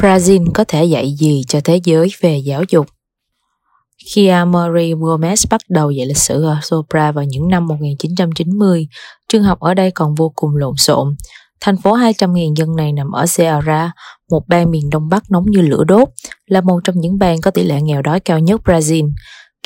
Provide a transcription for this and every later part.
Brazil có thể dạy gì cho thế giới về giáo dục? Khi Amory Gomez bắt đầu dạy lịch sử ở Sopra vào những năm 1990, trường học ở đây còn vô cùng lộn xộn. Thành phố 200.000 dân này nằm ở Ceará, một bang miền đông bắc nóng như lửa đốt, là một trong những bang có tỷ lệ nghèo đói cao nhất Brazil.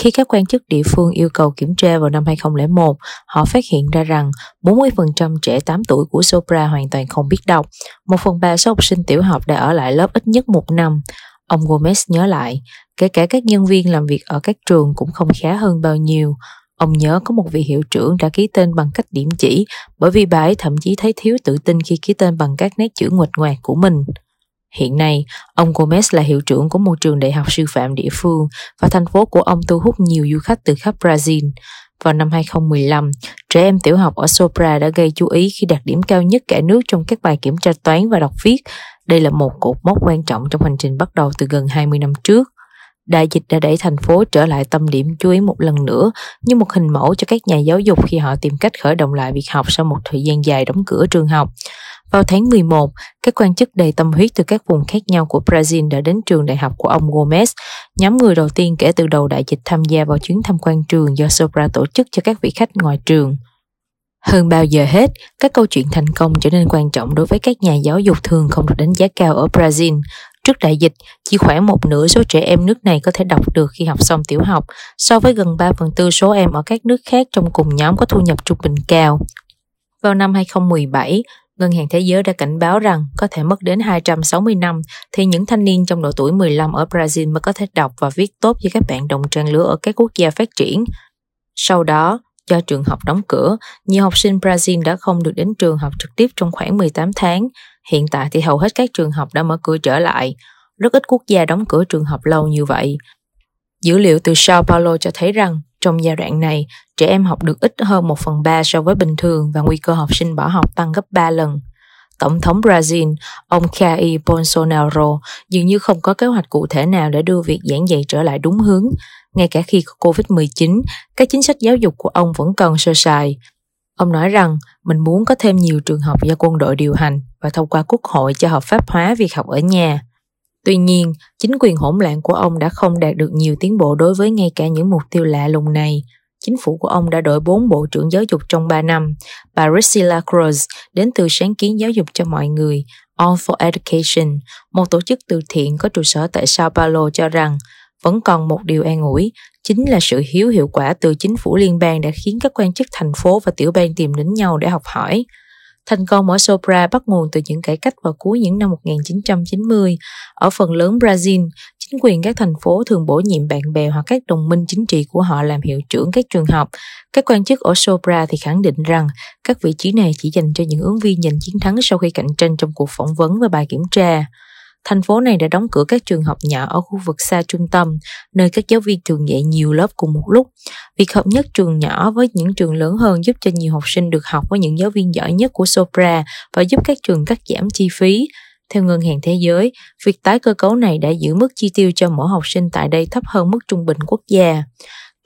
Khi các quan chức địa phương yêu cầu kiểm tra vào năm 2001, họ phát hiện ra rằng 40% trẻ 8 tuổi của Sopra hoàn toàn không biết đọc. Một phần ba số học sinh tiểu học đã ở lại lớp ít nhất một năm. Ông Gomez nhớ lại, kể cả các nhân viên làm việc ở các trường cũng không khá hơn bao nhiêu. Ông nhớ có một vị hiệu trưởng đã ký tên bằng cách điểm chỉ bởi vì bà ấy thậm chí thấy thiếu tự tin khi ký tên bằng các nét chữ nguệch ngoạc của mình. Hiện nay, ông Gomez là hiệu trưởng của một trường đại học sư phạm địa phương và thành phố của ông thu hút nhiều du khách từ khắp Brazil. Vào năm 2015, trẻ em tiểu học ở Sopra đã gây chú ý khi đạt điểm cao nhất cả nước trong các bài kiểm tra toán và đọc viết. Đây là một cột mốc quan trọng trong hành trình bắt đầu từ gần 20 năm trước. Đại dịch đã đẩy thành phố trở lại tâm điểm chú ý một lần nữa như một hình mẫu cho các nhà giáo dục khi họ tìm cách khởi động lại việc học sau một thời gian dài đóng cửa trường học. Vào tháng 11, các quan chức đầy tâm huyết từ các vùng khác nhau của Brazil đã đến trường đại học của ông Gomez, nhóm người đầu tiên kể từ đầu đại dịch tham gia vào chuyến tham quan trường do Sopra tổ chức cho các vị khách ngoài trường. Hơn bao giờ hết, các câu chuyện thành công trở nên quan trọng đối với các nhà giáo dục thường không được đánh giá cao ở Brazil. Trước đại dịch, chỉ khoảng một nửa số trẻ em nước này có thể đọc được khi học xong tiểu học, so với gần 3 phần tư số em ở các nước khác trong cùng nhóm có thu nhập trung bình cao. Vào năm 2017, Ngân hàng Thế giới đã cảnh báo rằng có thể mất đến 260 năm thì những thanh niên trong độ tuổi 15 ở Brazil mới có thể đọc và viết tốt với các bạn đồng trang lứa ở các quốc gia phát triển. Sau đó, do trường học đóng cửa, nhiều học sinh Brazil đã không được đến trường học trực tiếp trong khoảng 18 tháng. Hiện tại thì hầu hết các trường học đã mở cửa trở lại. Rất ít quốc gia đóng cửa trường học lâu như vậy. Dữ liệu từ Sao Paulo cho thấy rằng trong giai đoạn này, trẻ em học được ít hơn 1 phần 3 so với bình thường và nguy cơ học sinh bỏ học tăng gấp 3 lần. Tổng thống Brazil, ông Jair Bolsonaro dường như không có kế hoạch cụ thể nào để đưa việc giảng dạy trở lại đúng hướng. Ngay cả khi có Covid-19, các chính sách giáo dục của ông vẫn còn sơ sài. Ông nói rằng mình muốn có thêm nhiều trường học do quân đội điều hành và thông qua quốc hội cho hợp pháp hóa việc học ở nhà. Tuy nhiên, chính quyền hỗn loạn của ông đã không đạt được nhiều tiến bộ đối với ngay cả những mục tiêu lạ lùng này. Chính phủ của ông đã đổi bốn bộ trưởng giáo dục trong 3 năm. Bà Priscilla Cruz đến từ sáng kiến giáo dục cho mọi người, All for Education, một tổ chức từ thiện có trụ sở tại Sao Paulo cho rằng vẫn còn một điều an ủi, chính là sự hiếu hiệu quả từ chính phủ liên bang đã khiến các quan chức thành phố và tiểu bang tìm đến nhau để học hỏi. Thành công ở Sopra bắt nguồn từ những cải cách vào cuối những năm 1990. Ở phần lớn Brazil, chính quyền các thành phố thường bổ nhiệm bạn bè hoặc các đồng minh chính trị của họ làm hiệu trưởng các trường học. Các quan chức ở Sopra thì khẳng định rằng các vị trí này chỉ dành cho những ứng viên giành chiến thắng sau khi cạnh tranh trong cuộc phỏng vấn và bài kiểm tra. Thành phố này đã đóng cửa các trường học nhỏ ở khu vực xa trung tâm, nơi các giáo viên thường dạy nhiều lớp cùng một lúc. Việc hợp nhất trường nhỏ với những trường lớn hơn giúp cho nhiều học sinh được học với những giáo viên giỏi nhất của Sopra và giúp các trường cắt giảm chi phí. Theo Ngân hàng Thế giới, việc tái cơ cấu này đã giữ mức chi tiêu cho mỗi học sinh tại đây thấp hơn mức trung bình quốc gia.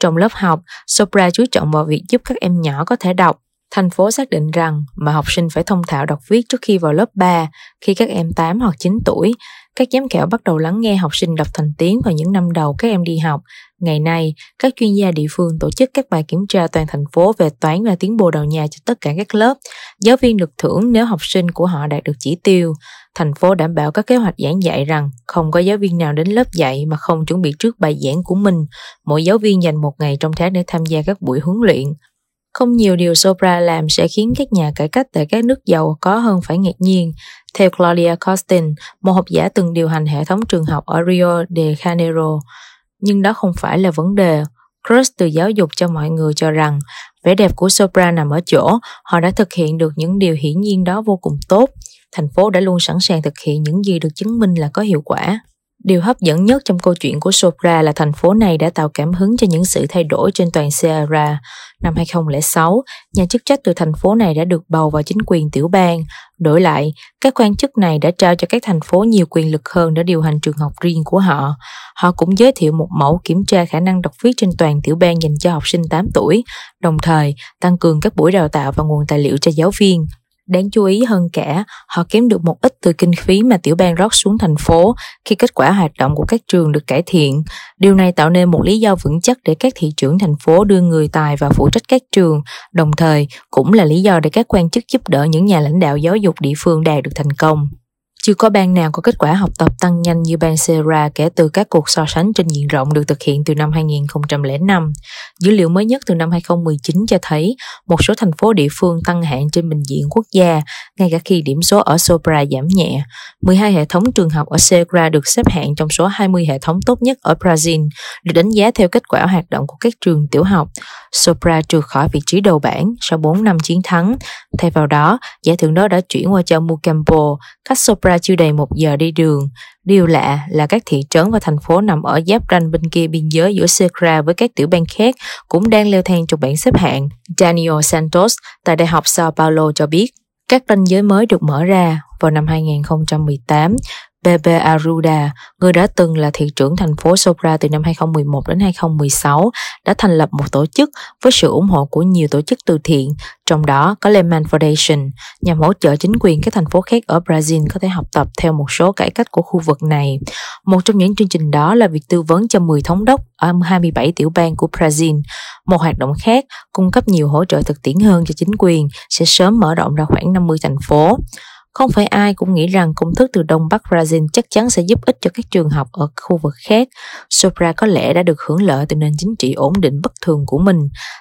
Trong lớp học, Sopra chú trọng vào việc giúp các em nhỏ có thể đọc, Thành phố xác định rằng mà học sinh phải thông thạo đọc viết trước khi vào lớp 3, khi các em 8 hoặc 9 tuổi. Các giám khảo bắt đầu lắng nghe học sinh đọc thành tiếng vào những năm đầu các em đi học. Ngày nay, các chuyên gia địa phương tổ chức các bài kiểm tra toàn thành phố về toán và tiếng Bồ Đào Nha cho tất cả các lớp. Giáo viên được thưởng nếu học sinh của họ đạt được chỉ tiêu. Thành phố đảm bảo các kế hoạch giảng dạy rằng không có giáo viên nào đến lớp dạy mà không chuẩn bị trước bài giảng của mình. Mỗi giáo viên dành một ngày trong tháng để tham gia các buổi huấn luyện. Không nhiều điều Sopra làm sẽ khiến các nhà cải cách tại các nước giàu có hơn phải ngạc nhiên. Theo Claudia Costin, một học giả từng điều hành hệ thống trường học ở Rio de Janeiro. Nhưng đó không phải là vấn đề. Cruz từ giáo dục cho mọi người cho rằng vẻ đẹp của Sopra nằm ở chỗ họ đã thực hiện được những điều hiển nhiên đó vô cùng tốt. Thành phố đã luôn sẵn sàng thực hiện những gì được chứng minh là có hiệu quả. Điều hấp dẫn nhất trong câu chuyện của Sopra là thành phố này đã tạo cảm hứng cho những sự thay đổi trên toàn Sierra Năm 2006, nhà chức trách từ thành phố này đã được bầu vào chính quyền tiểu bang. Đổi lại, các quan chức này đã trao cho các thành phố nhiều quyền lực hơn để điều hành trường học riêng của họ. Họ cũng giới thiệu một mẫu kiểm tra khả năng đọc viết trên toàn tiểu bang dành cho học sinh 8 tuổi, đồng thời tăng cường các buổi đào tạo và nguồn tài liệu cho giáo viên. Đáng chú ý hơn cả, họ kiếm được một ít từ kinh phí mà tiểu bang rót xuống thành phố khi kết quả hoạt động của các trường được cải thiện. Điều này tạo nên một lý do vững chắc để các thị trưởng thành phố đưa người tài vào phụ trách các trường, đồng thời cũng là lý do để các quan chức giúp đỡ những nhà lãnh đạo giáo dục địa phương đạt được thành công. Chưa có bang nào có kết quả học tập tăng nhanh như bang Sierra kể từ các cuộc so sánh trên diện rộng được thực hiện từ năm 2005. Dữ liệu mới nhất từ năm 2019 cho thấy một số thành phố địa phương tăng hạng trên bình diện quốc gia, ngay cả khi điểm số ở Sopra giảm nhẹ. 12 hệ thống trường học ở Sierra được xếp hạng trong số 20 hệ thống tốt nhất ở Brazil, được đánh giá theo kết quả hoạt động của các trường tiểu học. Sopra trượt khỏi vị trí đầu bảng sau 4 năm chiến thắng. Thay vào đó, giải thưởng đó đã chuyển qua cho Mucambo, cách Sopra chưa đầy một giờ đi đường. Điều lạ là các thị trấn và thành phố nằm ở giáp ranh bên kia biên giới giữa Sierra với các tiểu bang khác cũng đang leo thang trong bảng xếp hạng. Daniel Santos tại Đại học Sao Paulo cho biết, các ranh giới mới được mở ra vào năm 2018 Bebe Aruda, người đã từng là thị trưởng thành phố Sopra từ năm 2011 đến 2016, đã thành lập một tổ chức với sự ủng hộ của nhiều tổ chức từ thiện, trong đó có Lehman Foundation, nhằm hỗ trợ chính quyền các thành phố khác ở Brazil có thể học tập theo một số cải cách của khu vực này. Một trong những chương trình đó là việc tư vấn cho 10 thống đốc ở 27 tiểu bang của Brazil. Một hoạt động khác, cung cấp nhiều hỗ trợ thực tiễn hơn cho chính quyền, sẽ sớm mở rộng ra khoảng 50 thành phố. Không phải ai cũng nghĩ rằng công thức từ Đông Bắc Brazil chắc chắn sẽ giúp ích cho các trường học ở khu vực khác. Sopra có lẽ đã được hưởng lợi từ nền chính trị ổn định bất thường của mình.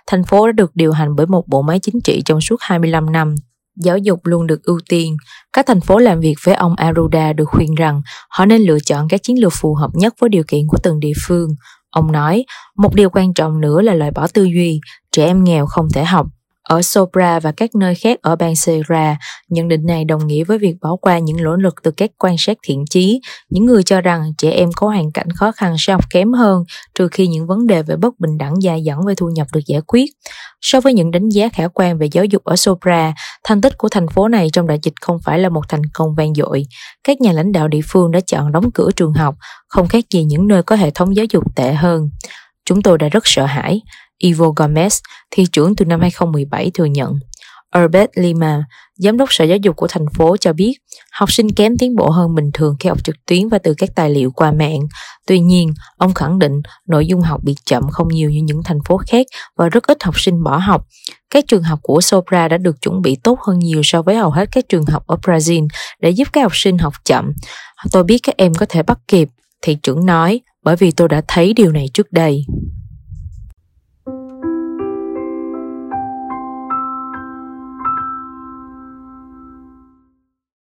Thành phố đã được điều hành bởi một bộ máy chính trị trong suốt 25 năm. Giáo dục luôn được ưu tiên. Các thành phố làm việc với ông Aruda được khuyên rằng họ nên lựa chọn các chiến lược phù hợp nhất với điều kiện của từng địa phương. Ông nói, một điều quan trọng nữa là loại bỏ tư duy, trẻ em nghèo không thể học, ở Sopra và các nơi khác ở bang Sierra, nhận định này đồng nghĩa với việc bỏ qua những nỗ lực từ các quan sát thiện chí, những người cho rằng trẻ em có hoàn cảnh khó khăn sẽ học kém hơn trừ khi những vấn đề về bất bình đẳng dài dẳng về thu nhập được giải quyết. So với những đánh giá khả quan về giáo dục ở Sopra, thành tích của thành phố này trong đại dịch không phải là một thành công vang dội. Các nhà lãnh đạo địa phương đã chọn đóng cửa trường học, không khác gì những nơi có hệ thống giáo dục tệ hơn. Chúng tôi đã rất sợ hãi. Ivo Gomez, thị trưởng từ năm 2017 thừa nhận. Herbert Lima, giám đốc sở giáo dục của thành phố cho biết học sinh kém tiến bộ hơn bình thường khi học trực tuyến và từ các tài liệu qua mạng. Tuy nhiên, ông khẳng định nội dung học bị chậm không nhiều như những thành phố khác và rất ít học sinh bỏ học. Các trường học của Sopra đã được chuẩn bị tốt hơn nhiều so với hầu hết các trường học ở Brazil để giúp các học sinh học chậm. Tôi biết các em có thể bắt kịp, thị trưởng nói, bởi vì tôi đã thấy điều này trước đây.